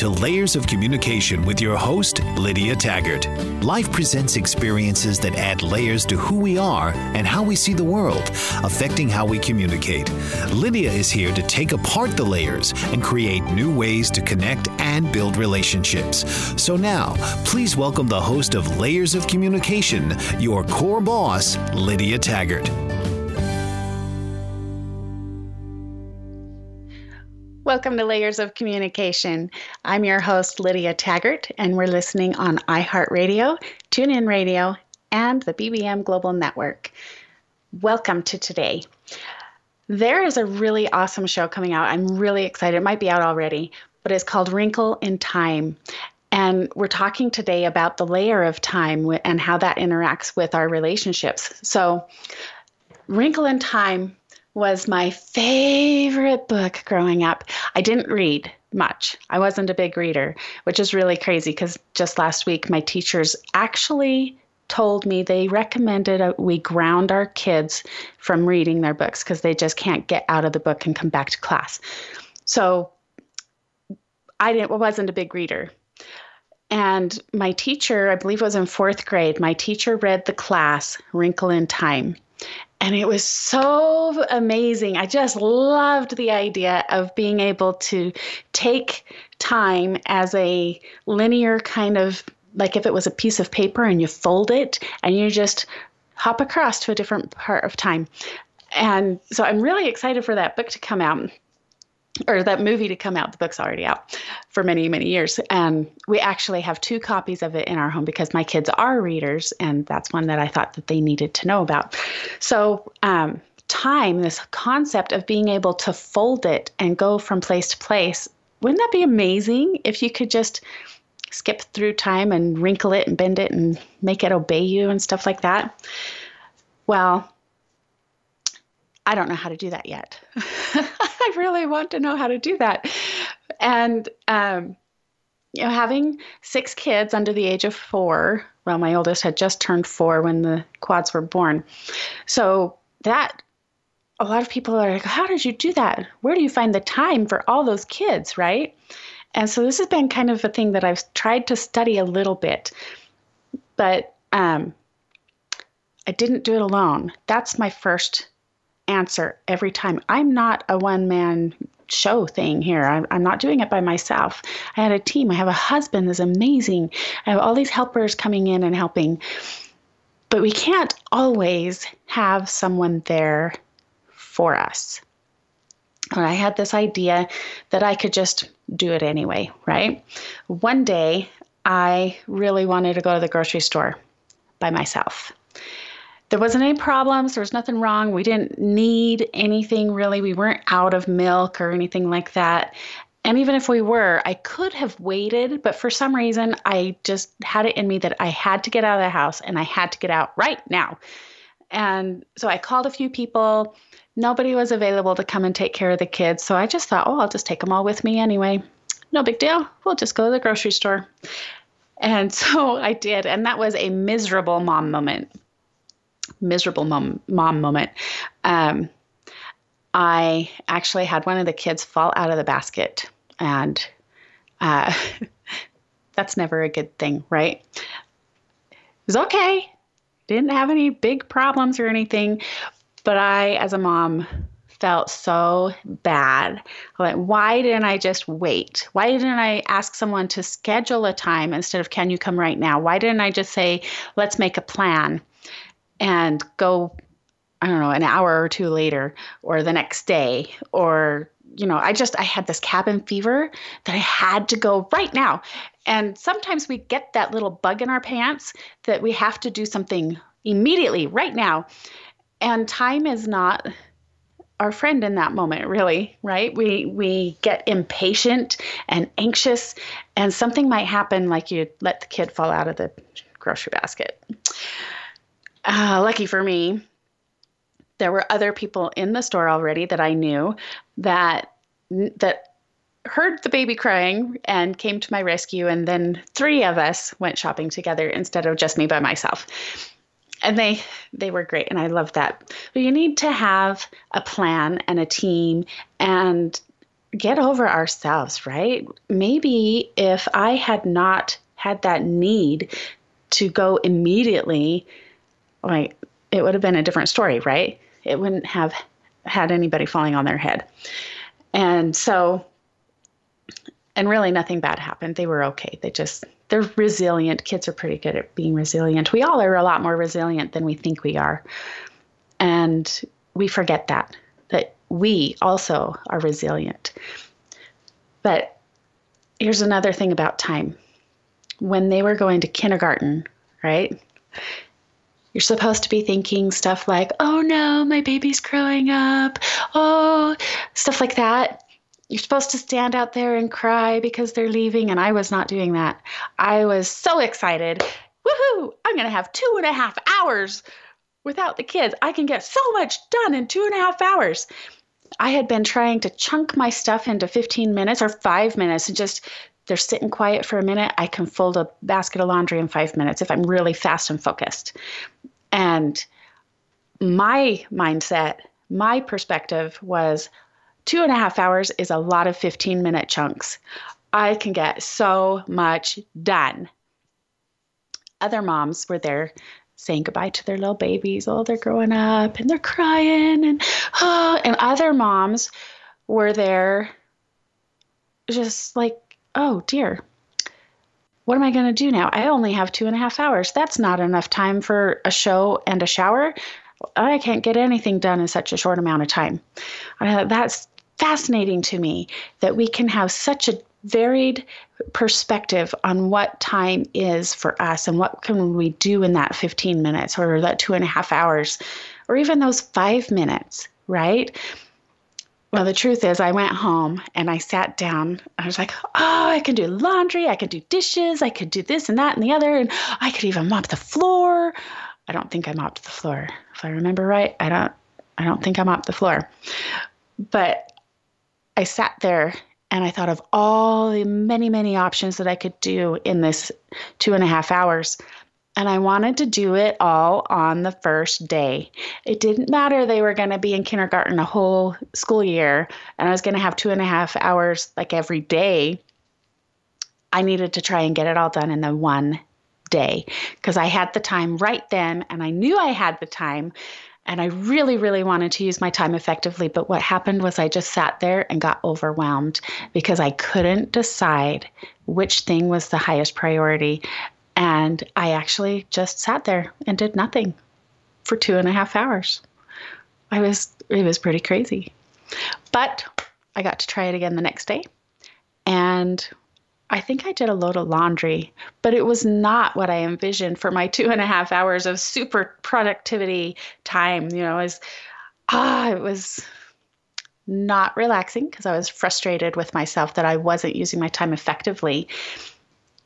To Layers of Communication with your host, Lydia Taggart. Life presents experiences that add layers to who we are and how we see the world, affecting how we communicate. Lydia is here to take apart the layers and create new ways to connect and build relationships. So now, please welcome the host of Layers of Communication, your core boss, Lydia Taggart. Welcome to Layers of Communication. I'm your host, Lydia Taggart, and we're listening on iHeartRadio, TuneIn Radio, and the BBM Global Network. Welcome to today. There is a really awesome show coming out. I'm really excited. It might be out already, but it's called Wrinkle in Time. And we're talking today about the layer of time and how that interacts with our relationships. So, Wrinkle in Time was my favorite book growing up. I didn't read much. I wasn't a big reader, which is really crazy because just last week my teachers actually told me they recommended we ground our kids from reading their books because they just can't get out of the book and come back to class. So I didn't wasn't a big reader. And my teacher, I believe it was in fourth grade, my teacher read the class Wrinkle in Time. And it was so amazing. I just loved the idea of being able to take time as a linear kind of like if it was a piece of paper and you fold it and you just hop across to a different part of time. And so I'm really excited for that book to come out or that movie to come out. The book's already out for many, many years. And we actually have two copies of it in our home because my kids are readers, and that's one that I thought that they needed to know about. So, um, time, this concept of being able to fold it and go from place to place, wouldn't that be amazing if you could just skip through time and wrinkle it and bend it and make it obey you and stuff like that? Well, I don't know how to do that yet. I really want to know how to do that. And, um, you know, having six kids under the age of four, well, my oldest had just turned four when the quads were born. So that, a lot of people are like, how did you do that? Where do you find the time for all those kids, right? And so this has been kind of a thing that I've tried to study a little bit, but um, I didn't do it alone. That's my first answer every time. I'm not a one man show thing here. I'm, I'm, not doing it by myself. I had a team. I have a husband that's amazing. I have all these helpers coming in and helping. But we can't always have someone there for us. And I had this idea that I could just do it anyway, right? One day, I really wanted to go to the grocery store by myself there wasn't any problems. There was nothing wrong. We didn't need anything really. We weren't out of milk or anything like that. And even if we were, I could have waited, but for some reason, I just had it in me that I had to get out of the house and I had to get out right now. And so I called a few people. Nobody was available to come and take care of the kids. So I just thought, oh, I'll just take them all with me anyway. No big deal. We'll just go to the grocery store. And so I did. And that was a miserable mom moment miserable mom, mom moment. Um, I actually had one of the kids fall out of the basket, and uh, that's never a good thing, right? It was okay. Didn't have any big problems or anything, but I, as a mom, felt so bad. Like, why didn't I just wait? Why didn't I ask someone to schedule a time instead of, can you come right now? Why didn't I just say, let's make a plan? And go I don't know, an hour or two later or the next day or you know, I just I had this cabin fever that I had to go right now. And sometimes we get that little bug in our pants that we have to do something immediately right now. And time is not our friend in that moment really right we we get impatient and anxious and something might happen like you let the kid fall out of the grocery basket uh, lucky for me there were other people in the store already that I knew that that heard the baby crying and came to my rescue and then three of us went shopping together instead of just me by myself. And they they were great and i love that. But you need to have a plan and a team and get over ourselves right? Maybe if i had not had that need to go immediately like it would have been a different story right it wouldn't have had anybody falling on their head. And so, and really nothing bad happened. They were okay. They just, they're resilient. Kids are pretty good at being resilient. We all are a lot more resilient than we think we are. And we forget that, that we also are resilient. But here's another thing about time. When they were going to kindergarten, right? You're supposed to be thinking stuff like, oh no, my baby's growing up. Oh, stuff like that. You're supposed to stand out there and cry because they're leaving. And I was not doing that. I was so excited. Woohoo! I'm going to have two and a half hours without the kids. I can get so much done in two and a half hours. I had been trying to chunk my stuff into 15 minutes or five minutes and just they're sitting quiet for a minute. I can fold a basket of laundry in five minutes if I'm really fast and focused. And my mindset, my perspective was two and a half hours is a lot of 15 minute chunks. I can get so much done. Other moms were there saying goodbye to their little babies. Oh, they're growing up and they're crying. And, oh, and other moms were there just like, oh dear, what am I going to do now? I only have two and a half hours. That's not enough time for a show and a shower. I can't get anything done in such a short amount of time. Uh, that's fascinating to me that we can have such a varied perspective on what time is for us and what can we do in that 15 minutes or that two and a half hours or even those five minutes right well, the truth is, I went home and I sat down. I was like, oh, I can do laundry, I can do dishes, I could do this and that and the other, and I could even mop the floor. I don't think I mopped the floor. If I remember right, I don't I don't think I mopped the floor. But I sat there and I thought of all the many, many options that I could do in this two and a half hours and I wanted to do it all on the first day. It didn't matter they were going to be in kindergarten a whole school year and I was going to have two and a half hours like every day. I needed to try and get it all done in the one day because I had the time right then and I knew I had the time and I really, really wanted to use my time effectively. But what happened was I just sat there and got overwhelmed because I couldn't decide which thing was the highest priority. And I actually just sat there and did nothing for two and a half hours. I was, it was pretty crazy. But I got to try it again the next day. And I think I did a load of laundry, but it was not what I envisioned for my two and a half hours of super productivity time. You know, was ah, it was not relaxing because I was frustrated with myself that I wasn't using my time effectively.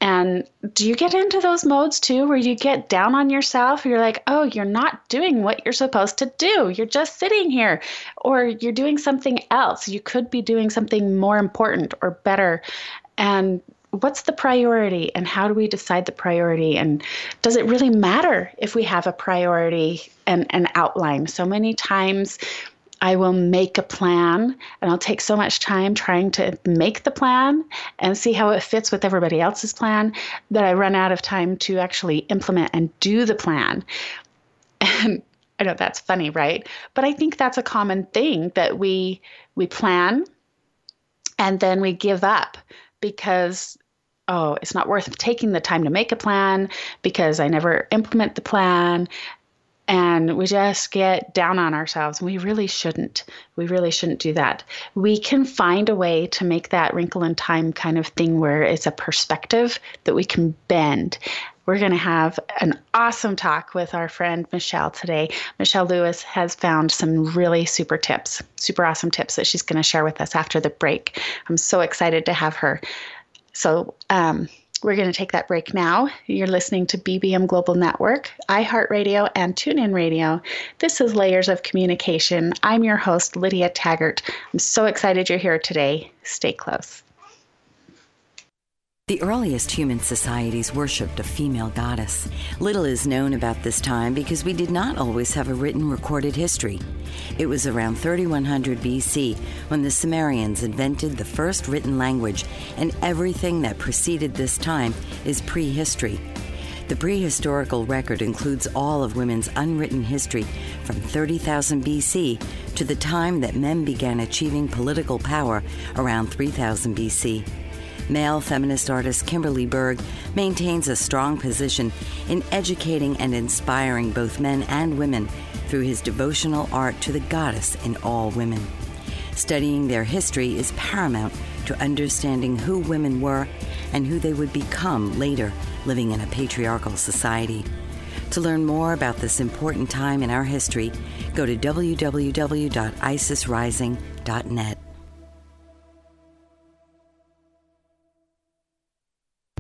And do you get into those modes too where you get down on yourself? You're like, oh, you're not doing what you're supposed to do. You're just sitting here, or you're doing something else. You could be doing something more important or better. And what's the priority and how do we decide the priority and does it really matter if we have a priority and an outline so many times I will make a plan and I'll take so much time trying to make the plan and see how it fits with everybody else's plan that I run out of time to actually implement and do the plan. And I know that's funny, right? But I think that's a common thing that we we plan and then we give up because oh, it's not worth taking the time to make a plan because I never implement the plan and we just get down on ourselves. We really shouldn't. We really shouldn't do that. We can find a way to make that wrinkle in time kind of thing where it's a perspective that we can bend. We're going to have an awesome talk with our friend Michelle today. Michelle Lewis has found some really super tips, super awesome tips that she's going to share with us after the break. I'm so excited to have her. So, um, we're going to take that break now. You're listening to BBM Global Network, iHeartRadio, and TuneIn Radio. This is Layers of Communication. I'm your host, Lydia Taggart. I'm so excited you're here today. Stay close. The earliest human societies worshipped a female goddess. Little is known about this time because we did not always have a written recorded history. It was around 3100 BC when the Sumerians invented the first written language, and everything that preceded this time is prehistory. The prehistorical record includes all of women's unwritten history from 30,000 BC to the time that men began achieving political power around 3000 BC male feminist artist Kimberly Berg maintains a strong position in educating and inspiring both men and women through his devotional art to the goddess in all women. Studying their history is paramount to understanding who women were and who they would become later living in a patriarchal society. To learn more about this important time in our history, go to www.isisrising.net.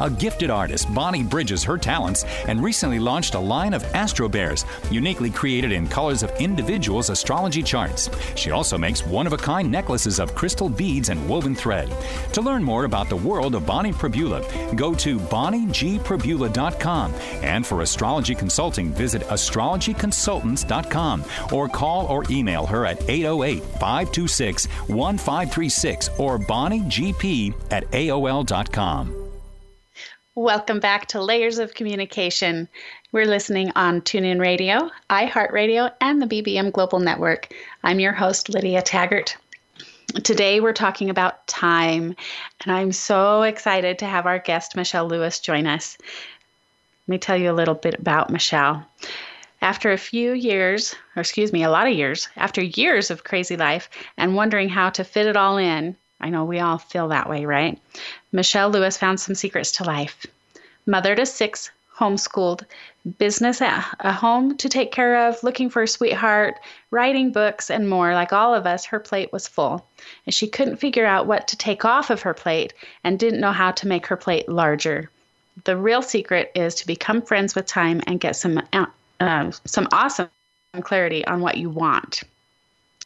A gifted artist, Bonnie bridges her talents and recently launched a line of Astro Bears, uniquely created in colors of individuals' astrology charts. She also makes one of a kind necklaces of crystal beads and woven thread. To learn more about the world of Bonnie Perbula, go to bonniegperbula.com. And for astrology consulting, visit astrologyconsultants.com or call or email her at 808 526 1536 or bonniegp at AOL.com. Welcome back to Layers of Communication. We're listening on TuneIn Radio, iHeartRadio, and the BBM Global Network. I'm your host, Lydia Taggart. Today we're talking about time, and I'm so excited to have our guest, Michelle Lewis, join us. Let me tell you a little bit about Michelle. After a few years, or excuse me, a lot of years, after years of crazy life and wondering how to fit it all in, I know we all feel that way, right? Michelle Lewis found some secrets to life. Mother to six, homeschooled, business at a home to take care of, looking for a sweetheart, writing books, and more. Like all of us, her plate was full. And she couldn't figure out what to take off of her plate and didn't know how to make her plate larger. The real secret is to become friends with time and get some, uh, some awesome clarity on what you want.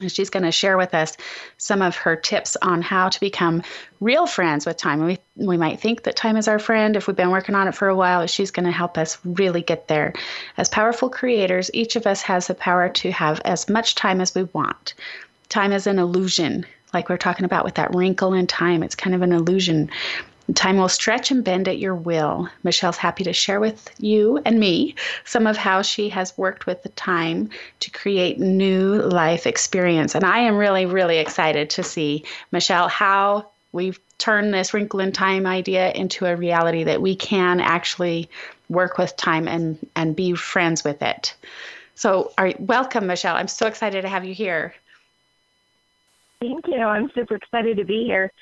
And she's going to share with us some of her tips on how to become real friends with time. We, we might think that time is our friend if we've been working on it for a while. She's going to help us really get there. As powerful creators, each of us has the power to have as much time as we want. Time is an illusion, like we're talking about with that wrinkle in time. It's kind of an illusion. Time will stretch and bend at your will. Michelle's happy to share with you and me some of how she has worked with the time to create new life experience. And I am really, really excited to see, Michelle, how we've turned this wrinkle in time idea into a reality that we can actually work with time and, and be friends with it. So, are, welcome, Michelle. I'm so excited to have you here. Thank you. I'm super excited to be here.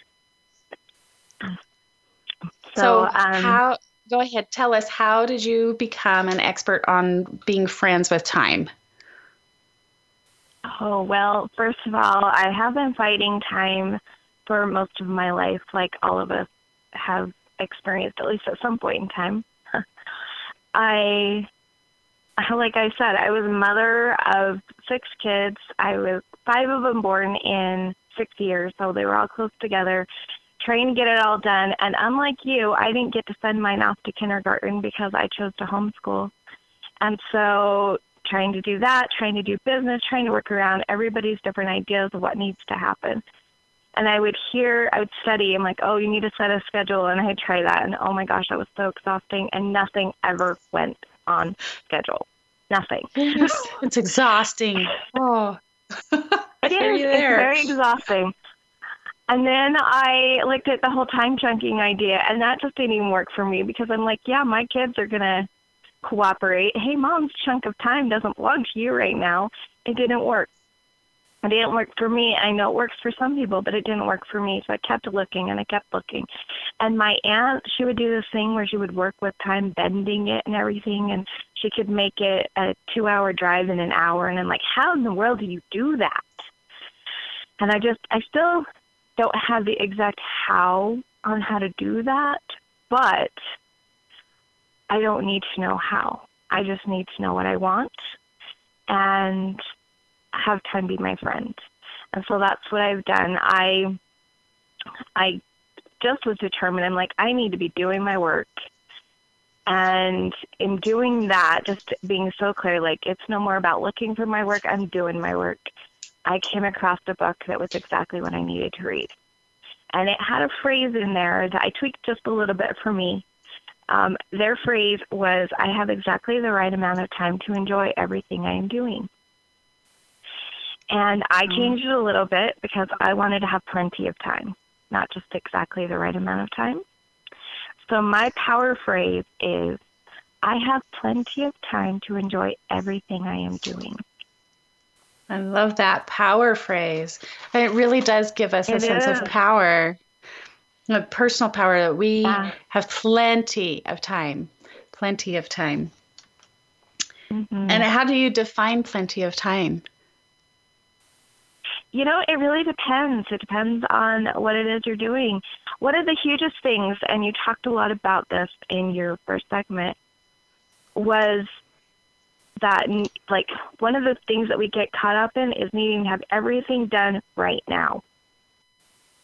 So, um, how? Go ahead. Tell us how did you become an expert on being friends with time? Oh well, first of all, I have been fighting time for most of my life, like all of us have experienced at least at some point in time. I, like I said, I was a mother of six kids. I was five of them born in six years, so they were all close together trying to get it all done. And unlike you, I didn't get to send mine off to kindergarten because I chose to homeschool. And so trying to do that, trying to do business, trying to work around everybody's different ideas of what needs to happen. And I would hear, I would study. I'm like, oh, you need to set a schedule, and I'd try that, and oh my gosh, that was so exhausting, and nothing ever went on schedule. Nothing. it's exhausting. Oh, it is. It's very exhausting. And then I looked at the whole time chunking idea, and that just didn't even work for me because I'm like, yeah, my kids are gonna cooperate. Hey, mom's chunk of time doesn't belong to you right now. It didn't work. It didn't work for me. I know it works for some people, but it didn't work for me. So I kept looking and I kept looking. And my aunt, she would do this thing where she would work with time, bending it and everything, and she could make it a two hour drive in an hour. And I'm like, how in the world do you do that? And I just, I still don't have the exact how on how to do that, but I don't need to know how. I just need to know what I want and have time be my friend. And so that's what I've done. I I just was determined. I'm like, I need to be doing my work. And in doing that, just being so clear, like it's no more about looking for my work, I'm doing my work. I came across a book that was exactly what I needed to read. And it had a phrase in there that I tweaked just a little bit for me. Um, their phrase was, I have exactly the right amount of time to enjoy everything I am doing. And I mm. changed it a little bit because I wanted to have plenty of time, not just exactly the right amount of time. So my power phrase is I have plenty of time to enjoy everything I am doing. I love that power phrase. And it really does give us it a sense of power, a personal power that we yeah. have plenty of time, plenty of time. Mm-hmm. And how do you define plenty of time? You know, it really depends. It depends on what it is you're doing. One of the hugest things, and you talked a lot about this in your first segment, was that like one of the things that we get caught up in is needing to have everything done right now.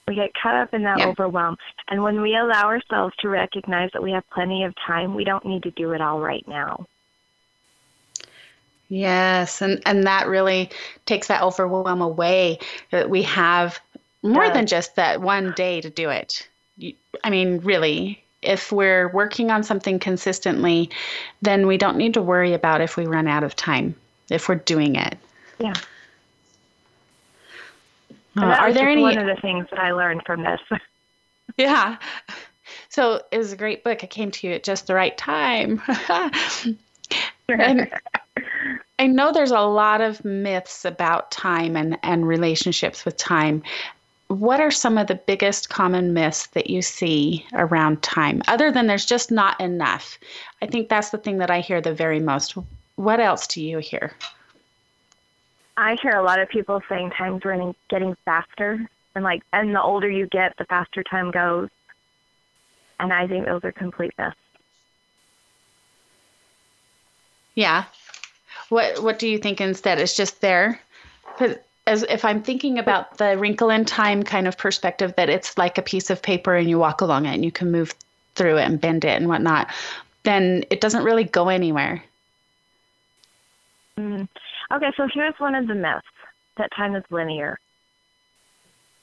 We get caught up in that yeah. overwhelm. And when we allow ourselves to recognize that we have plenty of time, we don't need to do it all right now. Yes, and and that really takes that overwhelm away that we have more yeah. than just that one day to do it. I mean, really, if we're working on something consistently, then we don't need to worry about if we run out of time if we're doing it. Yeah. Uh, are there any one of the things that I learned from this? yeah. So it was a great book. It came to you at just the right time. and I know there's a lot of myths about time and, and relationships with time. What are some of the biggest common myths that you see around time, other than there's just not enough? I think that's the thing that I hear the very most. What else do you hear? I hear a lot of people saying time's running, getting faster, and like, and the older you get, the faster time goes. And I think those are complete myths. Yeah, what What do you think instead? It's just there, as if I'm thinking about the wrinkle in time kind of perspective, that it's like a piece of paper and you walk along it and you can move through it and bend it and whatnot. Then it doesn't really go anywhere. Mm. Okay, so here's one of the myths that time is linear.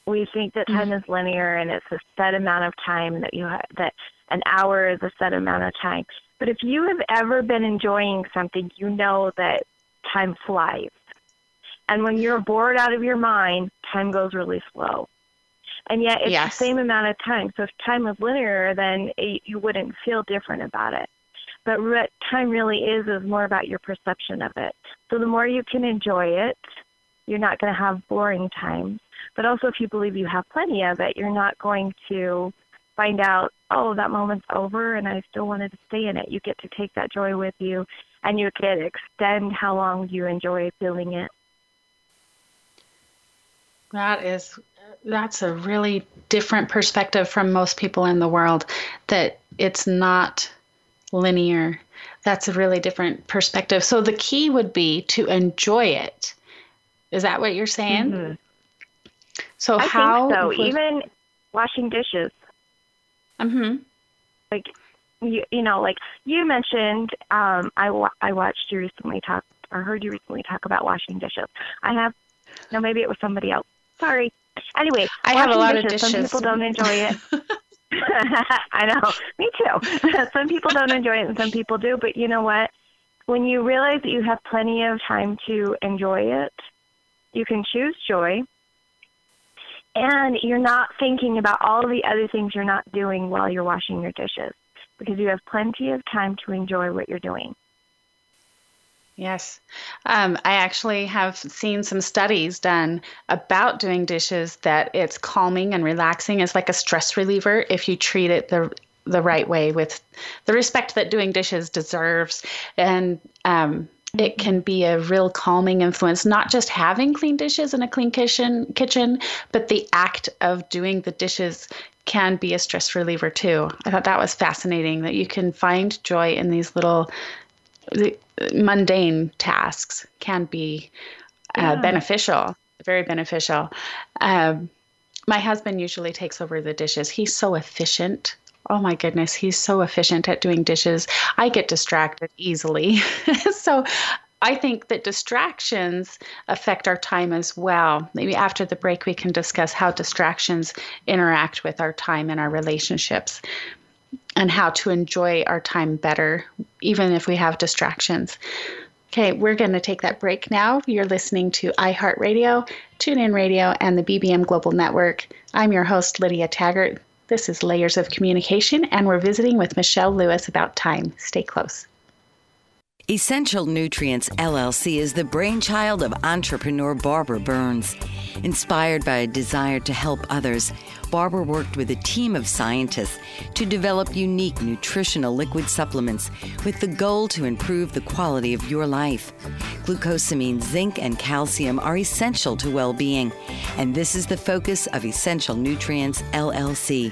We think that time mm. is linear and it's a set amount of time that you that an hour is a set amount of time. But if you have ever been enjoying something, you know that time flies. And when you're bored out of your mind, time goes really slow. And yet it's yes. the same amount of time. So if time was linear, then it, you wouldn't feel different about it. But what time really is is more about your perception of it. So the more you can enjoy it, you're not going to have boring times. But also, if you believe you have plenty of it, you're not going to find out, oh, that moment's over and I still wanted to stay in it. You get to take that joy with you and you can extend how long you enjoy feeling it. That is that's a really different perspective from most people in the world that it's not linear. That's a really different perspective. So the key would be to enjoy it. Is that what you're saying? Mm-hmm. So I how think so. Would, Even washing dishes. Mm-hmm. Like you, you know, like you mentioned, um, I wa- I watched you recently talk or heard you recently talk about washing dishes. I have. No, maybe it was somebody else. Sorry. Anyway, I have a lot dishes, of dishes. Some people don't enjoy it. I know. Me too. some people don't enjoy it and some people do, but you know what? When you realize that you have plenty of time to enjoy it, you can choose joy. And you're not thinking about all the other things you're not doing while you're washing your dishes because you have plenty of time to enjoy what you're doing. Yes. Um, I actually have seen some studies done about doing dishes that it's calming and relaxing. It's like a stress reliever if you treat it the the right way with the respect that doing dishes deserves. And um, it can be a real calming influence, not just having clean dishes in a clean kitchen, kitchen, but the act of doing the dishes can be a stress reliever too. I thought that was fascinating that you can find joy in these little mundane tasks can be uh, beneficial, very beneficial. Um, my husband usually takes over the dishes. He's so efficient. Oh my goodness, he's so efficient at doing dishes. I get distracted easily. so I think that distractions affect our time as well. Maybe after the break, we can discuss how distractions interact with our time and our relationships and how to enjoy our time better, even if we have distractions. Okay, we're going to take that break now. You're listening to iHeartRadio, TuneIn Radio, and the BBM Global Network. I'm your host, Lydia Taggart. This is Layers of Communication, and we're visiting with Michelle Lewis about time. Stay close. Essential Nutrients LLC is the brainchild of entrepreneur Barbara Burns. Inspired by a desire to help others, Barbara worked with a team of scientists to develop unique nutritional liquid supplements with the goal to improve the quality of your life. Glucosamine, zinc, and calcium are essential to well being, and this is the focus of Essential Nutrients LLC.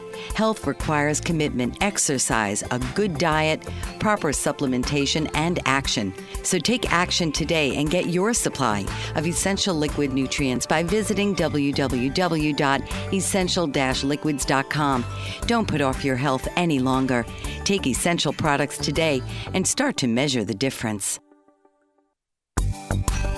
Health requires commitment, exercise, a good diet, proper supplementation, and action. So take action today and get your supply of essential liquid nutrients by visiting www.essential-liquids.com. Don't put off your health any longer. Take essential products today and start to measure the difference.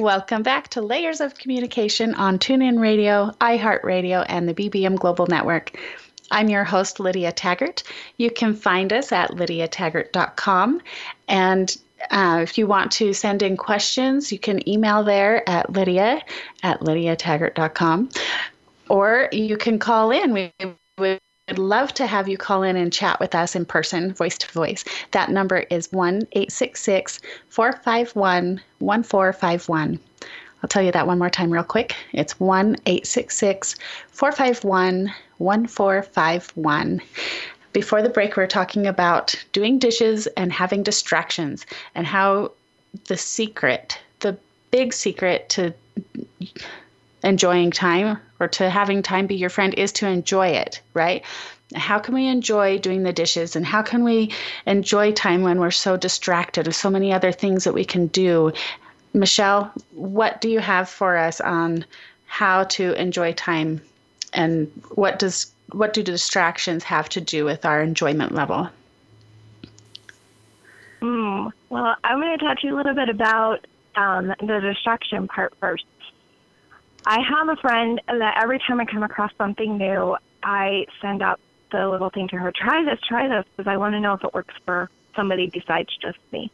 Welcome back to Layers of Communication on TuneIn Radio, iHeartRadio, and the BBM Global Network. I'm your host, Lydia Taggart. You can find us at lydiataggart.com. And uh, if you want to send in questions, you can email there at lydia at lydiataggart.com. Or you can call in. We would I'd love to have you call in and chat with us in person, voice to voice. That number is 1 866 451 1451. I'll tell you that one more time, real quick. It's 1 866 451 1451. Before the break, we are talking about doing dishes and having distractions and how the secret, the big secret to enjoying time or to having time be your friend is to enjoy it, right? How can we enjoy doing the dishes and how can we enjoy time when we're so distracted with so many other things that we can do? Michelle, what do you have for us on how to enjoy time and what does what do distractions have to do with our enjoyment level? Mm, well, I'm going to talk to you a little bit about um, the distraction part first. I have a friend that every time I come across something new, I send out the little thing to her, try this, try this, because I want to know if it works for somebody besides just me.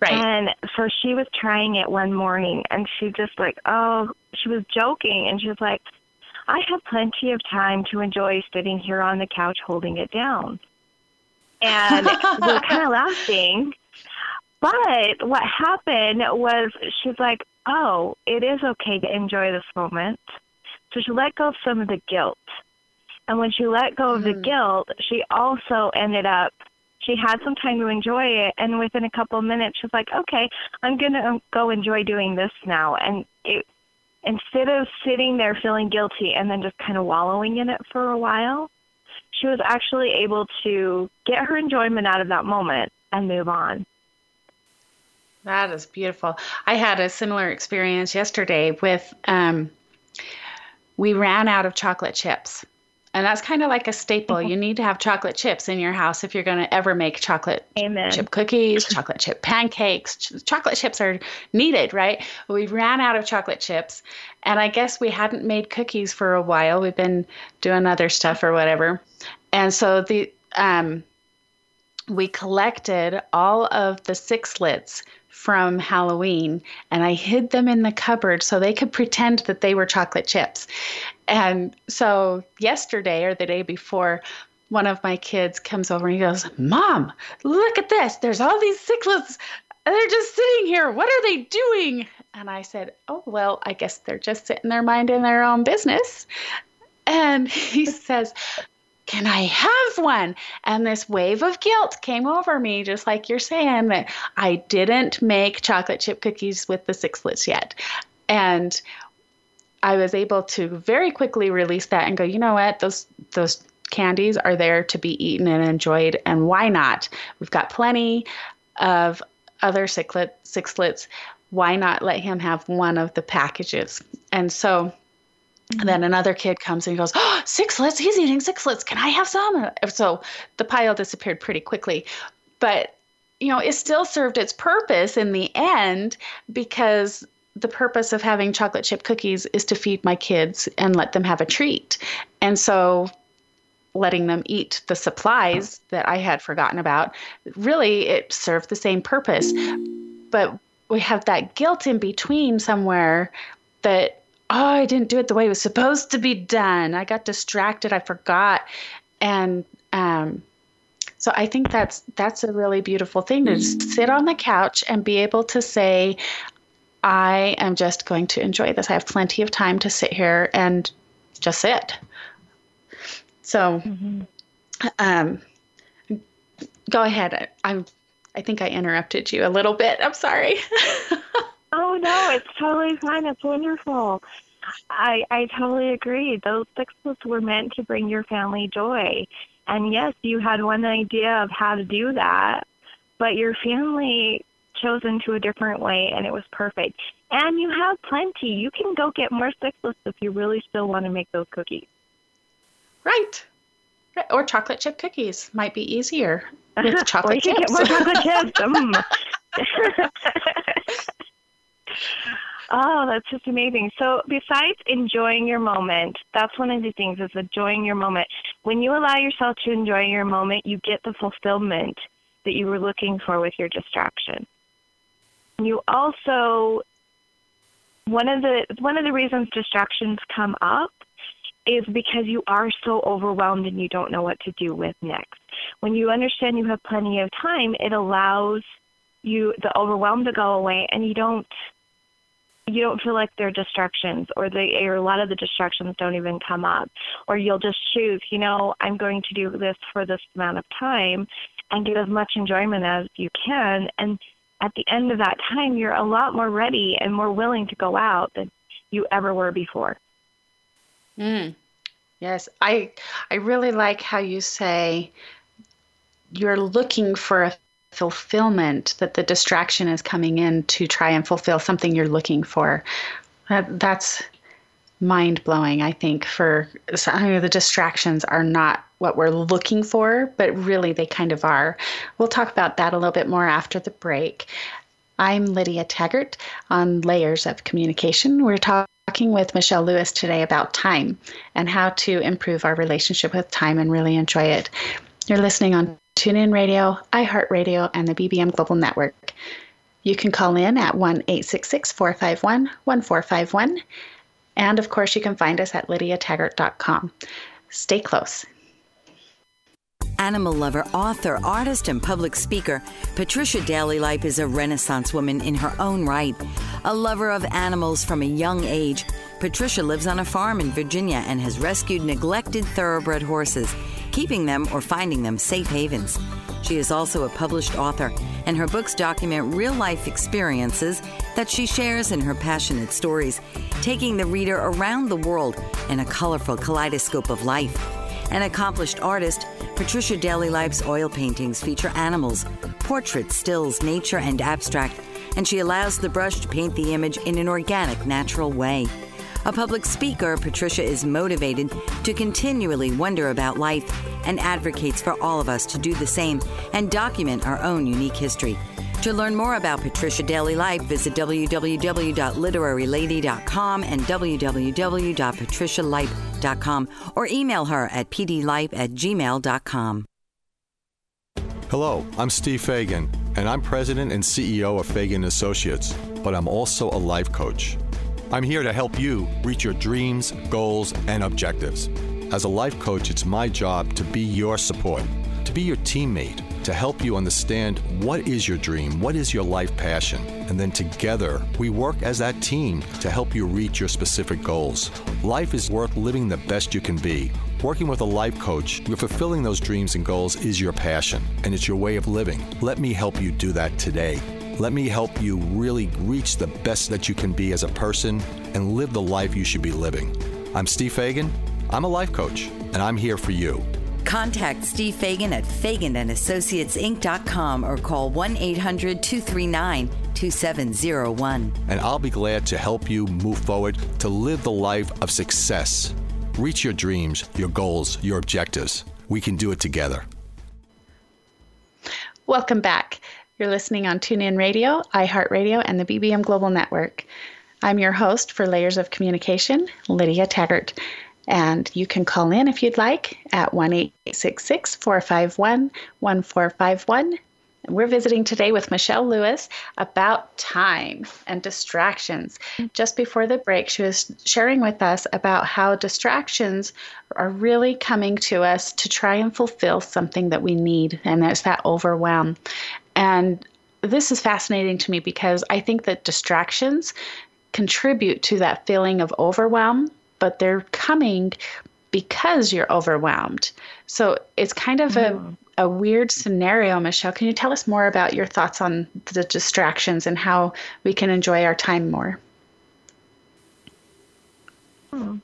Right. And so she was trying it one morning and she just like, oh, she was joking and she was like, I have plenty of time to enjoy sitting here on the couch holding it down. And we are kind of laughing. But what happened was she's like, oh, it is okay to enjoy this moment. So she let go of some of the guilt. And when she let go of the Mm. guilt, she also ended up, she had some time to enjoy it. And within a couple of minutes, she's like, okay, I'm going to go enjoy doing this now. And it, instead of sitting there feeling guilty and then just kind of wallowing in it for a while, she was actually able to get her enjoyment out of that moment and move on. That is beautiful. I had a similar experience yesterday with um, we ran out of chocolate chips. And that's kind of like a staple. You need to have chocolate chips in your house if you're going to ever make chocolate Amen. chip cookies, chocolate chip pancakes. Ch- chocolate chips are needed, right? We ran out of chocolate chips. And I guess we hadn't made cookies for a while. We've been doing other stuff or whatever. And so the um, we collected all of the six sixlets from Halloween and I hid them in the cupboard so they could pretend that they were chocolate chips. And so yesterday or the day before, one of my kids comes over and he goes, Mom, look at this. There's all these sixlets. They're just sitting here. What are they doing? And I said, Oh, well, I guess they're just sitting there minding their own business. And he says, can I have one? And this wave of guilt came over me, just like you're saying, that I didn't make chocolate chip cookies with the sixlets yet. And I was able to very quickly release that and go, you know what, those those candies are there to be eaten and enjoyed, and why not? We've got plenty of other sixlet, sixlets. Why not let him have one of the packages? And so then another kid comes and he goes, oh, sixlets, he's eating sixlets. Can I have some? So the pile disappeared pretty quickly. But, you know, it still served its purpose in the end because the purpose of having chocolate chip cookies is to feed my kids and let them have a treat. And so letting them eat the supplies that I had forgotten about, really it served the same purpose. But we have that guilt in between somewhere that oh, I didn't do it the way it was supposed to be done. I got distracted. I forgot. And um, so I think that's that's a really beautiful thing to sit on the couch and be able to say, I am just going to enjoy this. I have plenty of time to sit here and just sit. So, um, go ahead. I'm. I think I interrupted you a little bit. I'm sorry. Oh no, it's totally fine. It's wonderful. I I totally agree. Those sixlets were meant to bring your family joy. And yes, you had one idea of how to do that, but your family chose into a different way and it was perfect. And you have plenty. You can go get more sixlets if you really still want to make those cookies. Right. Right. Or chocolate chip cookies might be easier with or you chocolate can get more chocolate chips. Mm. oh, that's just amazing. So, besides enjoying your moment, that's one of the things is enjoying your moment. When you allow yourself to enjoy your moment, you get the fulfillment that you were looking for with your distraction. You also one of the one of the reasons distractions come up is because you are so overwhelmed and you don't know what to do with next. When you understand you have plenty of time, it allows you the overwhelm to go away and you don't you don't feel like they're distractions or they or a lot of the distractions don't even come up. Or you'll just choose you know i'm going to do this for this amount of time and get as much enjoyment as you can. And at the end of that time you're a lot more ready and more willing to go out than you ever were before. Mm. Yes, I I really like how you say you're looking for a fulfillment that the distraction is coming in to try and fulfill something you're looking for. That, that's mind blowing, I think, for some of the distractions are not what we're looking for, but really they kind of are. We'll talk about that a little bit more after the break. I'm Lydia Taggart on Layers of Communication. We're talking with Michelle Lewis today about time and how to improve our relationship with time and really enjoy it. You're listening on TuneIn Radio, iHeartRadio, and the BBM Global Network. You can call in at 1 866 451 1451. And of course, you can find us at lydiataggart.com. Stay close. Animal lover, author, artist, and public speaker, Patricia Daly Lipe is a Renaissance woman in her own right. A lover of animals from a young age, Patricia lives on a farm in Virginia and has rescued neglected thoroughbred horses, keeping them or finding them safe havens. She is also a published author, and her books document real life experiences that she shares in her passionate stories, taking the reader around the world in a colorful kaleidoscope of life. An accomplished artist, Patricia Daly Lipe's oil paintings feature animals, portraits, stills, nature, and abstract, and she allows the brush to paint the image in an organic, natural way. A public speaker, Patricia is motivated to continually wonder about life and advocates for all of us to do the same and document our own unique history. To learn more about Patricia Daly Lipe, visit www.literarylady.com and www.patricialipe.com or email her at pdlipe at gmail.com. Hello, I'm Steve Fagan, and I'm president and CEO of Fagan Associates, but I'm also a life coach. I'm here to help you reach your dreams, goals, and objectives. As a life coach, it's my job to be your support, to be your teammate, to help you understand what is your dream, what is your life passion, and then together we work as that team to help you reach your specific goals. Life is worth living the best you can be. Working with a life coach, you're fulfilling those dreams and goals is your passion, and it's your way of living. Let me help you do that today. Let me help you really reach the best that you can be as a person and live the life you should be living. I'm Steve Fagan. I'm a life coach, and I'm here for you. Contact Steve Fagan at FaganandAssociatesInc.com or call 1 800 239 2701. And I'll be glad to help you move forward to live the life of success. Reach your dreams, your goals, your objectives. We can do it together. Welcome back. You're listening on TuneIn Radio, iHeartRadio, and the BBM Global Network. I'm your host for Layers of Communication, Lydia Taggart. And you can call in if you'd like at 1 866 451 1451. We're visiting today with Michelle Lewis about time and distractions. Just before the break, she was sharing with us about how distractions are really coming to us to try and fulfill something that we need, and there's that overwhelm. And this is fascinating to me because I think that distractions contribute to that feeling of overwhelm, but they're coming because you're overwhelmed. So it's kind of mm. a, a weird scenario, Michelle. Can you tell us more about your thoughts on the distractions and how we can enjoy our time more? Hmm.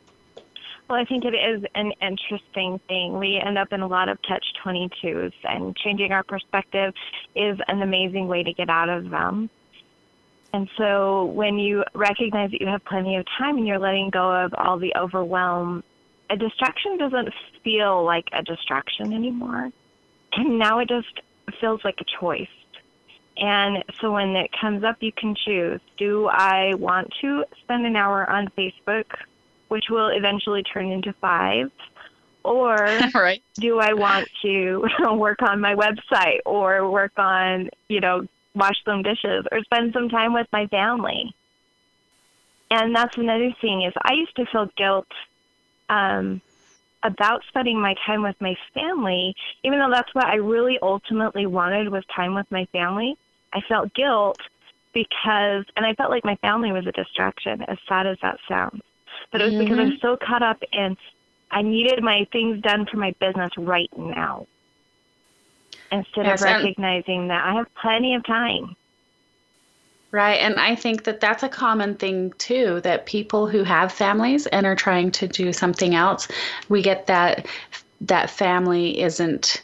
Well, I think it is an interesting thing. We end up in a lot of catch 22s, and changing our perspective is an amazing way to get out of them. And so when you recognize that you have plenty of time and you're letting go of all the overwhelm, a distraction doesn't feel like a distraction anymore. And now it just feels like a choice. And so when it comes up, you can choose do I want to spend an hour on Facebook which will eventually turn into five? Or right. do I want to work on my website or work on, you know, wash some dishes or spend some time with my family? And that's another thing is I used to feel guilt um, about spending my time with my family, even though that's what I really ultimately wanted was time with my family. I felt guilt because, and I felt like my family was a distraction, as sad as that sounds but it was mm-hmm. because I'm so caught up in I needed my things done for my business right now instead yes, of recognizing that I have plenty of time. Right. And I think that that's a common thing too that people who have families and are trying to do something else, we get that that family isn't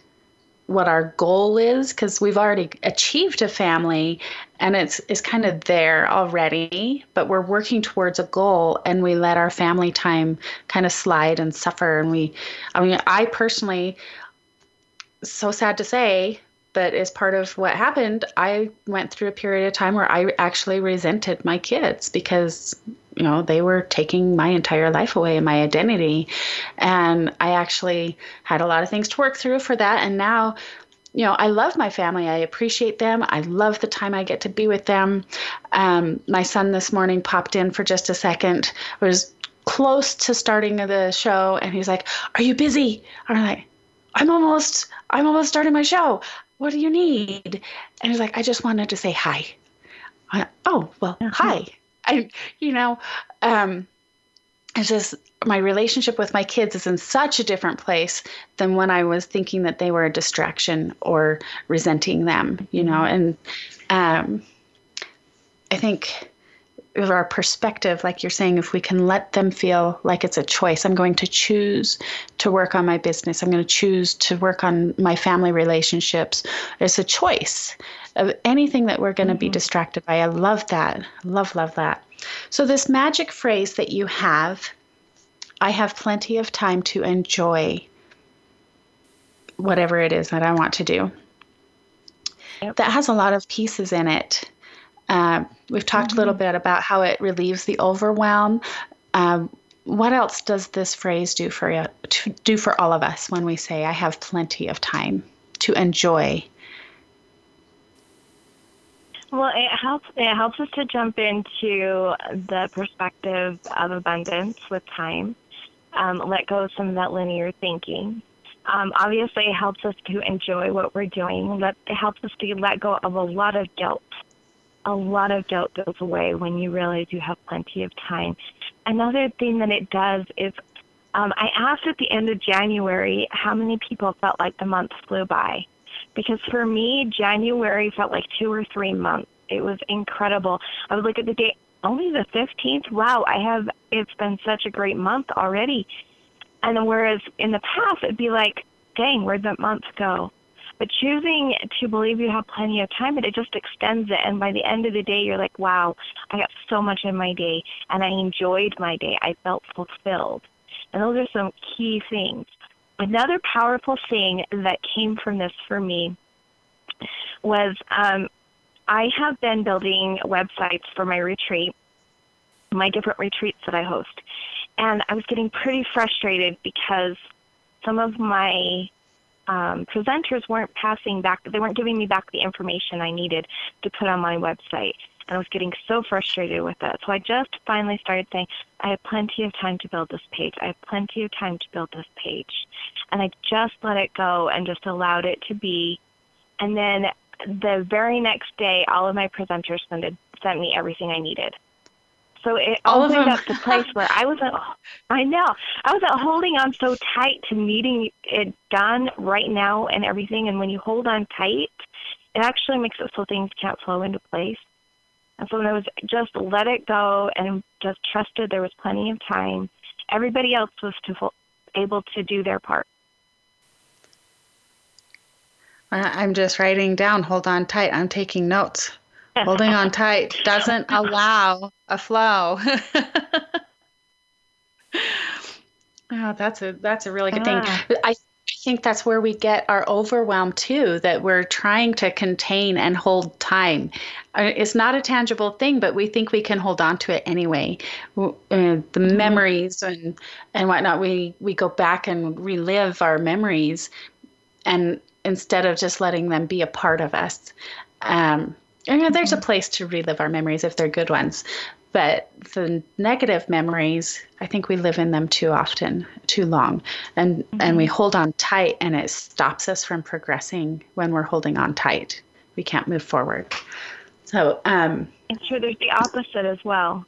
what our goal is because we've already achieved a family and it's it's kind of there already but we're working towards a goal and we let our family time kind of slide and suffer. And we i mean i personally so sad to say but as part of what happened, I went through a period of time where I actually resented my kids because you know they were taking my entire life away and my identity and i actually had a lot of things to work through for that and now you know, I love my family. I appreciate them. I love the time I get to be with them. Um, my son this morning popped in for just a second. was close to starting the show, and he's like, "Are you busy?" And I'm like, "I'm almost. I'm almost starting my show. What do you need?" And he's like, "I just wanted to say hi." I, oh well, uh-huh. hi. I, you know, um, it's just my relationship with my kids is in such a different place than when I was thinking that they were a distraction or resenting them, you know. And um, I think our perspective, like you're saying, if we can let them feel like it's a choice, I'm going to choose to work on my business, I'm going to choose to work on my family relationships. It's a choice of anything that we're going to mm-hmm. be distracted by. I love that. Love, love that. So, this magic phrase that you have, I have plenty of time to enjoy whatever it is that I want to do. Yep. That has a lot of pieces in it. Uh, we've talked mm-hmm. a little mm-hmm. bit about how it relieves the overwhelm. Um, what else does this phrase do for you, to do for all of us when we say, "I have plenty of time to enjoy well, it helps. It helps us to jump into the perspective of abundance with time. Um, let go of some of that linear thinking. Um, obviously, it helps us to enjoy what we're doing. Let, it helps us to let go of a lot of guilt. A lot of guilt goes away when you realize you have plenty of time. Another thing that it does is um, I asked at the end of January how many people felt like the month flew by because for me, January felt like two or three months. It was incredible. I would look at the date, only the 15th. Wow, I have, it's been such a great month already. And whereas in the past, it'd be like, dang, where'd that month go? But choosing to believe you have plenty of time, it just extends it. And by the end of the day, you're like, wow, I got so much in my day and I enjoyed my day. I felt fulfilled. And those are some key things. Another powerful thing that came from this for me was um, I have been building websites for my retreat, my different retreats that I host. And I was getting pretty frustrated because some of my um, presenters weren't passing back, they weren't giving me back the information I needed to put on my website and I was getting so frustrated with it. So I just finally started saying, I have plenty of time to build this page. I have plenty of time to build this page. And I just let it go and just allowed it to be. And then the very next day, all of my presenters sent, sent me everything I needed. So it all opened up the place where I wasn't, I know, I wasn't holding on so tight to needing it done right now and everything. And when you hold on tight, it actually makes it so things can't flow into place. And so I was just let it go and just trusted there was plenty of time. Everybody else was to, able to do their part. I'm just writing down, hold on tight. I'm taking notes. Holding on tight doesn't allow a flow. oh, that's a that's a really good thing. Ah. I I think that's where we get our overwhelm too, that we're trying to contain and hold time. Uh, it's not a tangible thing, but we think we can hold on to it anyway. Uh, the mm-hmm. memories and, and whatnot, we, we go back and relive our memories and instead of just letting them be a part of us. Um, know, there's a place to relive our memories if they're good ones. But the negative memories, I think we live in them too often, too long, and mm-hmm. and we mm-hmm. hold on tight, and it stops us from progressing when we're holding on tight. We can't move forward. So, um, and sure, there's the opposite as well.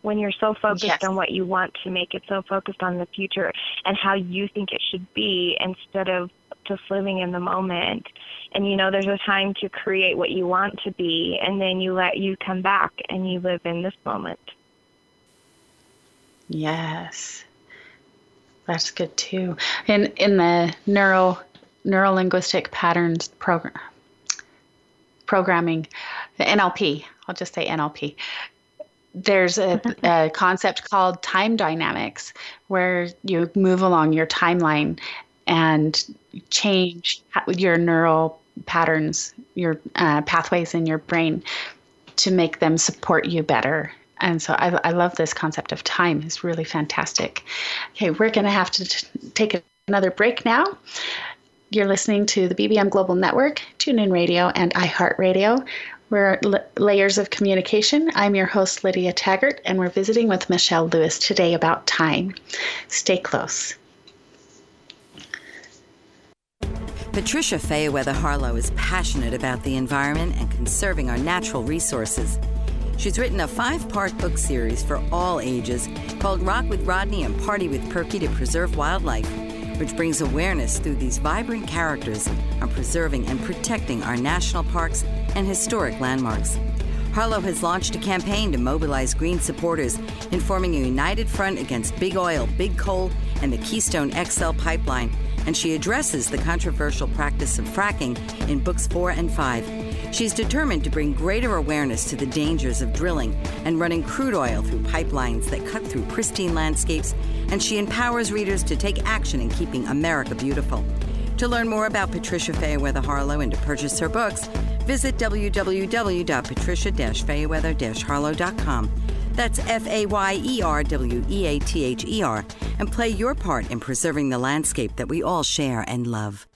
When you're so focused yes. on what you want to make it so focused on the future and how you think it should be instead of just living in the moment. And you know there's a time to create what you want to be and then you let you come back and you live in this moment. Yes. That's good too. In in the neuro neuro linguistic patterns program programming the nlp i'll just say nlp there's a, a, concept called time dynamics where you move along your timeline and change your neural patterns, your uh, pathways in your brain to make them support you better. And so I, I love this concept of time. It's really fantastic. Okay, we're going to have to t- take another break now. You're listening to the BBM Global Network, TuneIn Radio, and iHeartRadio. We're L- Layers of Communication. I'm your host, Lydia Taggart, and we're visiting with Michelle Lewis today about time. Stay close. Patricia Fayerweather Harlow is passionate about the environment and conserving our natural resources. She's written a five part book series for all ages called Rock with Rodney and Party with Perky to Preserve Wildlife, which brings awareness through these vibrant characters on preserving and protecting our national parks and historic landmarks. Harlow has launched a campaign to mobilize green supporters in forming a united front against big oil, big coal, and the Keystone XL pipeline, and she addresses the controversial practice of fracking in books four and five. She's determined to bring greater awareness to the dangers of drilling and running crude oil through pipelines that cut through pristine landscapes, and she empowers readers to take action in keeping America beautiful. To learn more about Patricia Fayerweather Harlow and to purchase her books, visit www.patricia-fayerweather-harlow.com. That's F A Y E R W E A T H E R, and play your part in preserving the landscape that we all share and love.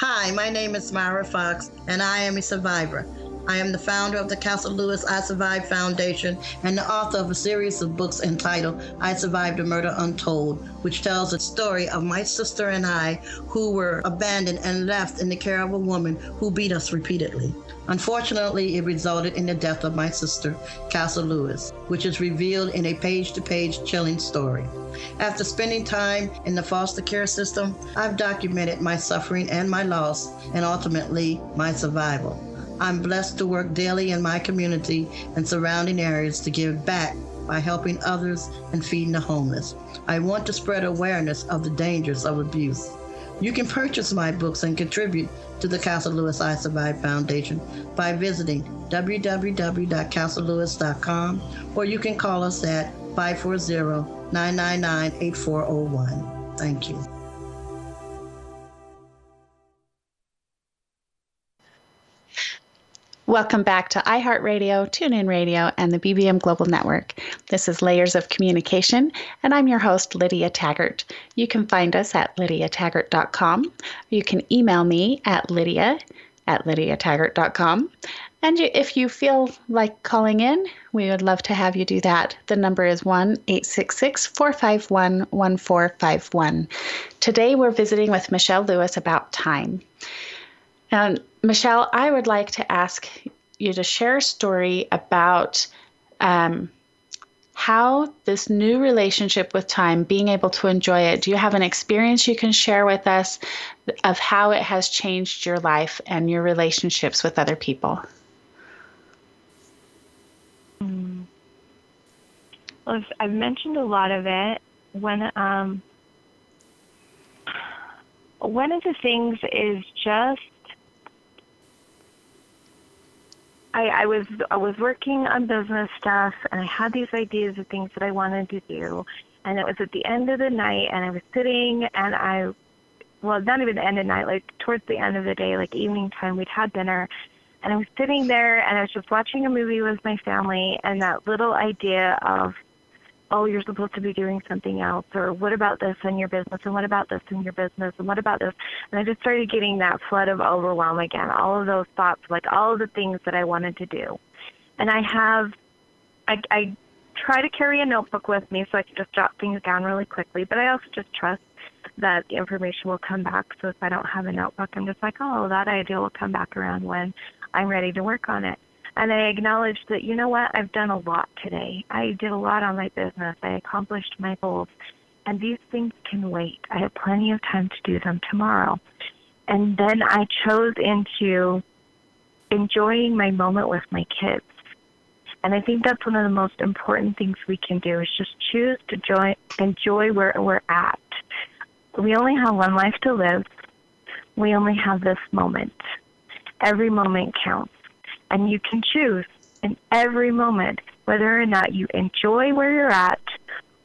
Hi, my name is Myra Fox, and I am a survivor. I am the founder of the Castle Lewis I Survived Foundation and the author of a series of books entitled I Survived a Murder Untold, which tells the story of my sister and I who were abandoned and left in the care of a woman who beat us repeatedly. Unfortunately, it resulted in the death of my sister, Castle Lewis, which is revealed in a page to page chilling story. After spending time in the foster care system, I've documented my suffering and my loss, and ultimately my survival. I'm blessed to work daily in my community and surrounding areas to give back by helping others and feeding the homeless. I want to spread awareness of the dangers of abuse. You can purchase my books and contribute to the Castle Lewis I Survive Foundation by visiting www.castlelewis.com or you can call us at 540 999 8401. Thank you. Welcome back to iHeartRadio, TuneIn Radio, and the BBM Global Network. This is Layers of Communication, and I'm your host, Lydia Taggart. You can find us at lydiataggart.com. You can email me at lydia at lydiataggart.com. And if you feel like calling in, we would love to have you do that. The number is 1 866 451 1451. Today we're visiting with Michelle Lewis about time. And Michelle, I would like to ask you to share a story about um, how this new relationship with time, being able to enjoy it. Do you have an experience you can share with us of how it has changed your life and your relationships with other people? Mm. Well, I've mentioned a lot of it. When um, one of the things is just I, I was I was working on business stuff and I had these ideas of things that I wanted to do and it was at the end of the night and I was sitting and I well not even the end of the night, like towards the end of the day, like evening time, we'd had dinner and I was sitting there and I was just watching a movie with my family and that little idea of oh, you're supposed to be doing something else, or what about this in your business, and what about this in your business, and what about this? And I just started getting that flood of overwhelm again, all of those thoughts, like all of the things that I wanted to do. And I have, I, I try to carry a notebook with me so I can just jot things down really quickly, but I also just trust that the information will come back. So if I don't have a notebook, I'm just like, oh, that idea will come back around when I'm ready to work on it. And I acknowledged that, you know what, I've done a lot today. I did a lot on my business. I accomplished my goals. And these things can wait. I have plenty of time to do them tomorrow. And then I chose into enjoying my moment with my kids. And I think that's one of the most important things we can do is just choose to joy, enjoy where we're at. We only have one life to live. We only have this moment. Every moment counts. And you can choose in every moment whether or not you enjoy where you're at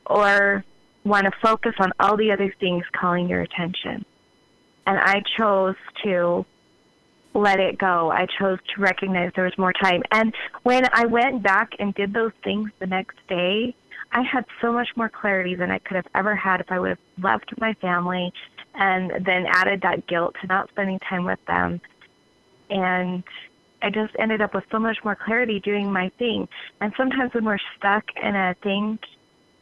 or want to focus on all the other things calling your attention. And I chose to let it go. I chose to recognize there was more time. And when I went back and did those things the next day, I had so much more clarity than I could have ever had if I would have left my family and then added that guilt to not spending time with them. And I just ended up with so much more clarity doing my thing. And sometimes when we're stuck in a thing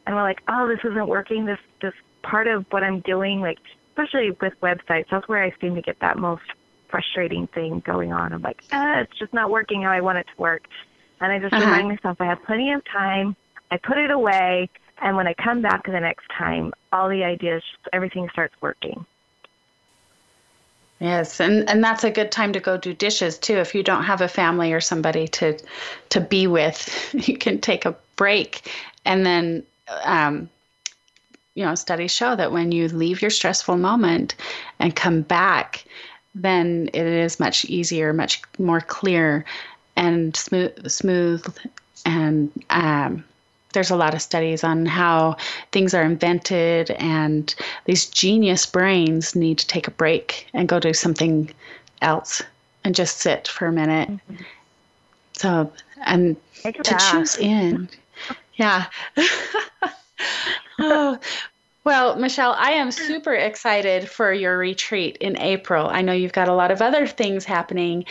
and we're like, oh, this isn't working, this this part of what I'm doing, like especially with websites, that's where I seem to get that most frustrating thing going on. I'm like, ah, it's just not working how I want it to work. And I just uh-huh. remind myself I have plenty of time. I put it away, and when I come back the next time, all the ideas, everything starts working. Yes, and, and that's a good time to go do dishes too. If you don't have a family or somebody to to be with, you can take a break, and then um, you know studies show that when you leave your stressful moment and come back, then it is much easier, much more clear, and smooth, smooth, and um, there's a lot of studies on how things are invented and these genius brains need to take a break and go do something else and just sit for a minute. Mm-hmm. So, and to choose in. Yeah. oh, well, Michelle, I am super excited for your retreat in April. I know you've got a lot of other things happening,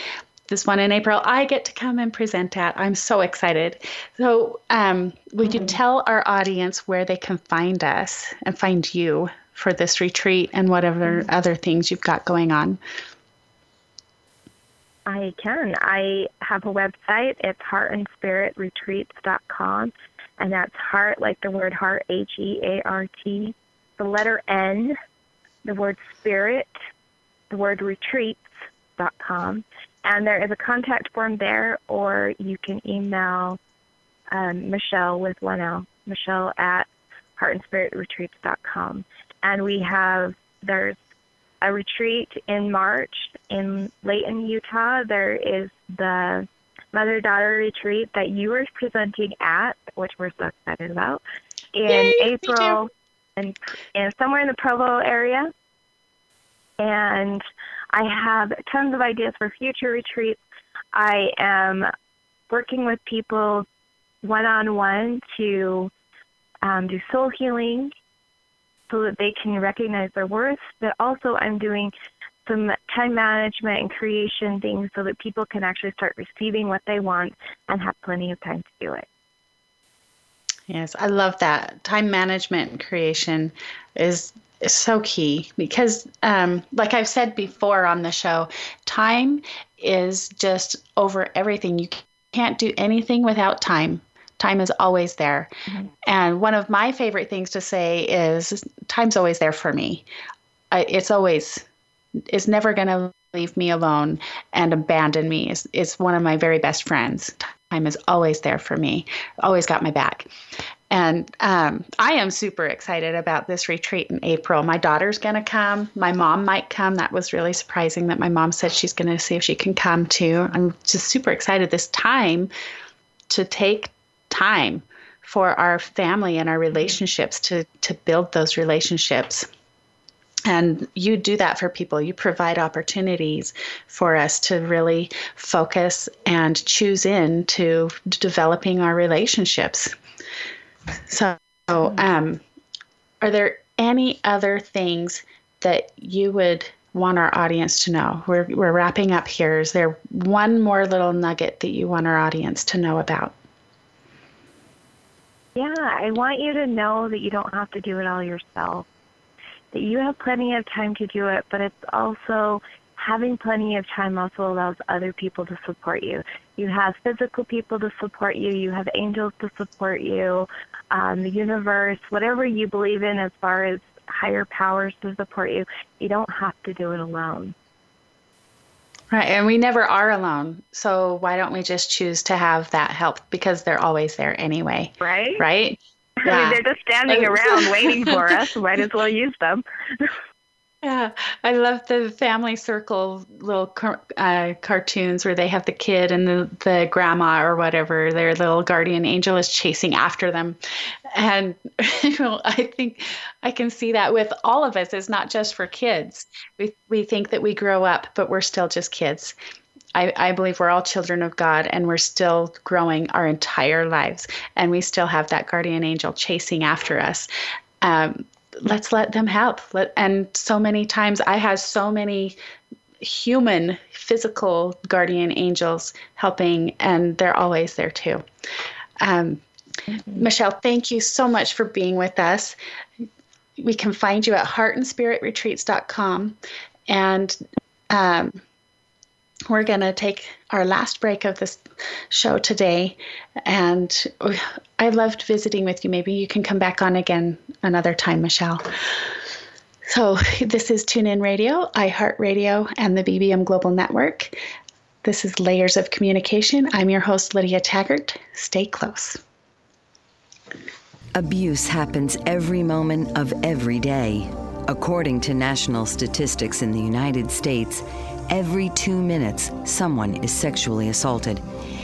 this one in April, I get to come and present at. I'm so excited. So, um, would you mm-hmm. tell our audience where they can find us and find you for this retreat and whatever mm-hmm. other things you've got going on? I can. I have a website. It's heartandspiritretreats.com, and that's heart like the word heart, H E A R T, the letter N, the word spirit, the word retreats.com. And there is a contact form there, or you can email um, Michelle with one L, Michelle at heartandspiritretreats.com. And we have, there's a retreat in March in Layton, Utah. There is the mother daughter retreat that you were presenting at, which we're so excited about, in Yay, April and, and somewhere in the Provo area. And I have tons of ideas for future retreats. I am working with people one on one to um, do soul healing so that they can recognize their worth, but also I'm doing some time management and creation things so that people can actually start receiving what they want and have plenty of time to do it. Yes, I love that. Time management and creation is is so key because, um, like I've said before on the show, time is just over everything. You can't do anything without time. Time is always there. Mm-hmm. And one of my favorite things to say is time's always there for me. I, it's always, it's never going to leave me alone and abandon me. It's, it's one of my very best friends. Time is always there for me, always got my back. And um, I am super excited about this retreat in April. My daughter's going to come. My mom might come. That was really surprising that my mom said she's going to see if she can come too. I'm just super excited this time to take time for our family and our relationships to, to build those relationships. And you do that for people. You provide opportunities for us to really focus and choose in to developing our relationships. So, um, are there any other things that you would want our audience to know? We're, we're wrapping up here. Is there one more little nugget that you want our audience to know about? Yeah, I want you to know that you don't have to do it all yourself. That you have plenty of time to do it, but it's also having plenty of time also allows other people to support you. You have physical people to support you, you have angels to support you, um, the universe, whatever you believe in as far as higher powers to support you. You don't have to do it alone. Right, and we never are alone. So why don't we just choose to have that help because they're always there anyway. Right? Right? Yeah. I mean, they're just standing around waiting for us. Might as well use them. Yeah, I love the family circle little uh, cartoons where they have the kid and the, the grandma or whatever, their little guardian angel is chasing after them. And you know, I think I can see that with all of us. It's not just for kids. We, we think that we grow up, but we're still just kids. I, I believe we're all children of God and we're still growing our entire lives. And we still have that guardian angel chasing after us. Um, let's let them help. Let, and so many times I have so many human, physical guardian angels helping, and they're always there too. Um, mm-hmm. Michelle, thank you so much for being with us. We can find you at heartandspiritretreats.com. And um, we're going to take our last break of this show today. And I loved visiting with you. Maybe you can come back on again another time, Michelle. So, this is TuneIn Radio, iHeartRadio, and the BBM Global Network. This is Layers of Communication. I'm your host, Lydia Taggart. Stay close. Abuse happens every moment of every day. According to national statistics in the United States, Every two minutes, someone is sexually assaulted,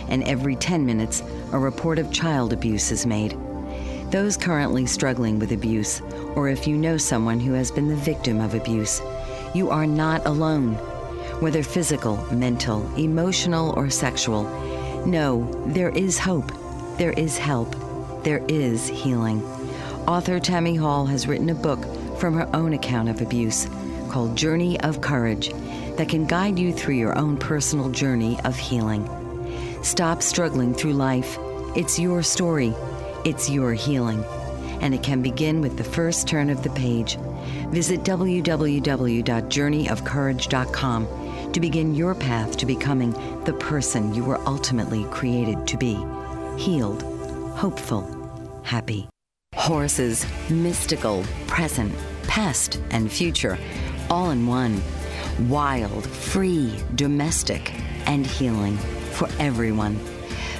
and every 10 minutes, a report of child abuse is made. Those currently struggling with abuse, or if you know someone who has been the victim of abuse, you are not alone. Whether physical, mental, emotional, or sexual, no, there is hope, there is help, there is healing. Author Tammy Hall has written a book from her own account of abuse called Journey of Courage that can guide you through your own personal journey of healing. Stop struggling through life. It's your story, it's your healing, and it can begin with the first turn of the page. Visit www.journeyofcourage.com to begin your path to becoming the person you were ultimately created to be healed, hopeful, happy. Horses, mystical, present, past, and future, all in one wild, free, domestic, and healing for everyone.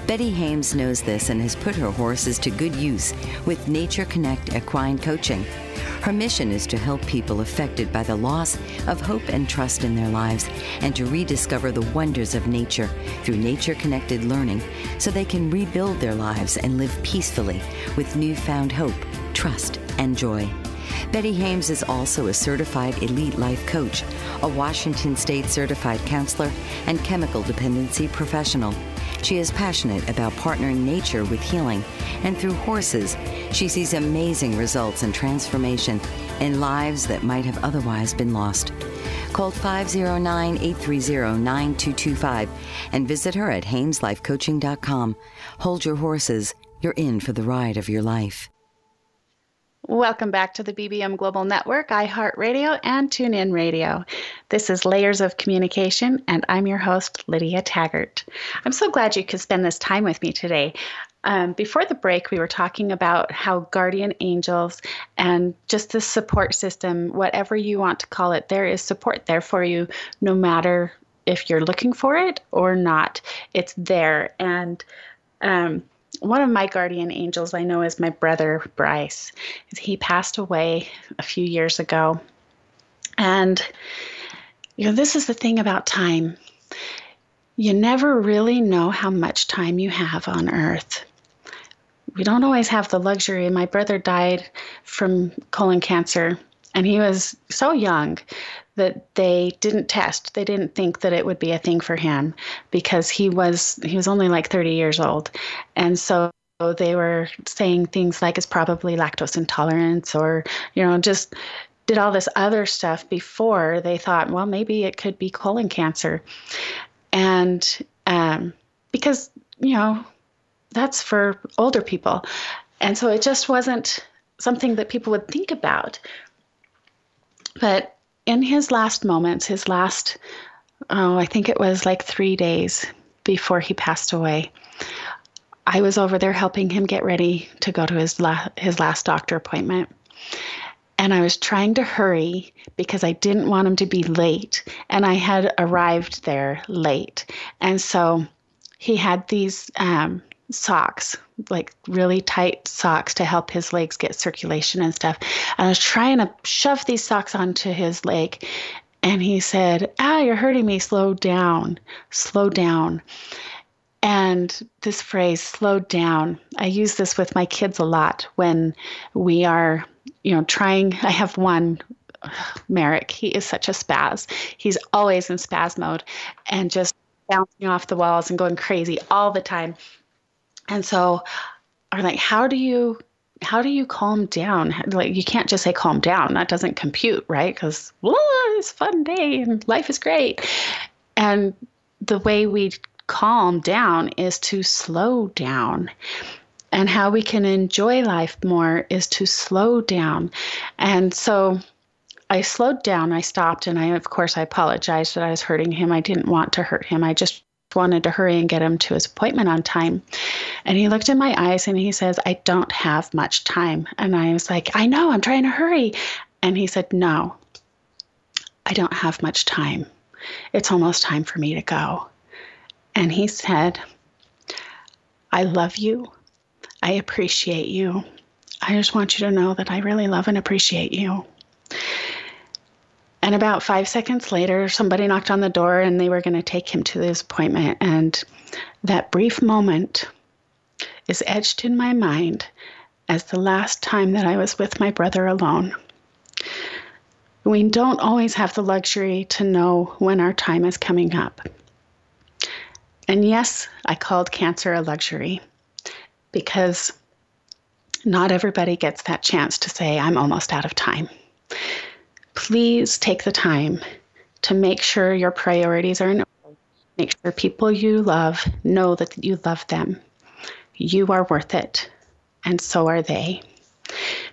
Betty Hames knows this and has put her horses to good use with Nature Connect Equine Coaching. Her mission is to help people affected by the loss of hope and trust in their lives and to rediscover the wonders of nature through nature connected learning so they can rebuild their lives and live peacefully with newfound hope, trust, and joy. Betty Hames is also a certified elite life coach, a Washington State certified counselor, and chemical dependency professional. She is passionate about partnering nature with healing, and through horses, she sees amazing results and transformation in lives that might have otherwise been lost. Call 509 830 9225 and visit her at HamesLifeCoaching.com. Hold your horses. You're in for the ride of your life. Welcome back to the BBM Global Network, iHeartRadio, and TuneIn Radio. This is Layers of Communication, and I'm your host, Lydia Taggart. I'm so glad you could spend this time with me today. Um, before the break, we were talking about how guardian angels and just the support system, whatever you want to call it, there is support there for you no matter if you're looking for it or not. It's there. And um, one of my guardian angels I know is my brother Bryce. He passed away a few years ago. And you know, this is the thing about time. You never really know how much time you have on earth. We don't always have the luxury. My brother died from colon cancer and he was so young that they didn't test. They didn't think that it would be a thing for him because he was he was only like 30 years old. And so they were saying things like it's probably lactose intolerance or you know just did all this other stuff before they thought well maybe it could be colon cancer and um, because you know that's for older people and so it just wasn't something that people would think about but in his last moments, his last, oh, I think it was like three days before he passed away, I was over there helping him get ready to go to his, la- his last doctor appointment. And I was trying to hurry because I didn't want him to be late. And I had arrived there late. And so he had these um, socks, like really tight socks to help his legs get circulation and stuff. And I was trying to shove these socks onto his leg. And he said, Ah, you're hurting me. Slow down. Slow down. And this phrase, slow down, I use this with my kids a lot when we are, you know, trying. I have one Merrick, he is such a spaz. He's always in spaz mode and just bouncing off the walls and going crazy all the time. And so I'm like, how do you how do you calm down? Like you can't just say calm down. That doesn't compute, right? Because it's a fun day and life is great. And the way we calm down is to slow down. And how we can enjoy life more is to slow down. And so I slowed down, I stopped, and I, of course, I apologized that I was hurting him. I didn't want to hurt him. I just wanted to hurry and get him to his appointment on time. And he looked in my eyes and he says, I don't have much time. And I was like, I know, I'm trying to hurry. And he said, No, I don't have much time. It's almost time for me to go. And he said, I love you. I appreciate you. I just want you to know that I really love and appreciate you. And about five seconds later, somebody knocked on the door and they were going to take him to his appointment. And that brief moment is etched in my mind as the last time that I was with my brother alone. We don't always have the luxury to know when our time is coming up. And yes, I called cancer a luxury because not everybody gets that chance to say, I'm almost out of time please take the time to make sure your priorities are in order. Make sure people you love know that you love them. You are worth it, and so are they.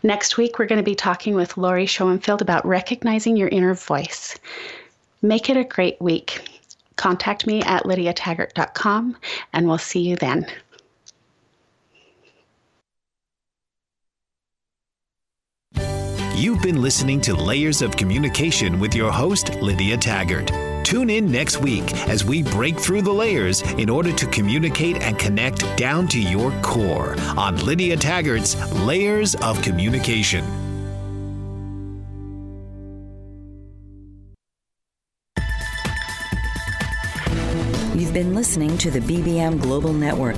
Next week, we're going to be talking with Lori Schoenfield about recognizing your inner voice. Make it a great week. Contact me at lydiataggart.com, and we'll see you then. You've been listening to Layers of Communication with your host, Lydia Taggart. Tune in next week as we break through the layers in order to communicate and connect down to your core on Lydia Taggart's Layers of Communication. You've been listening to the BBM Global Network.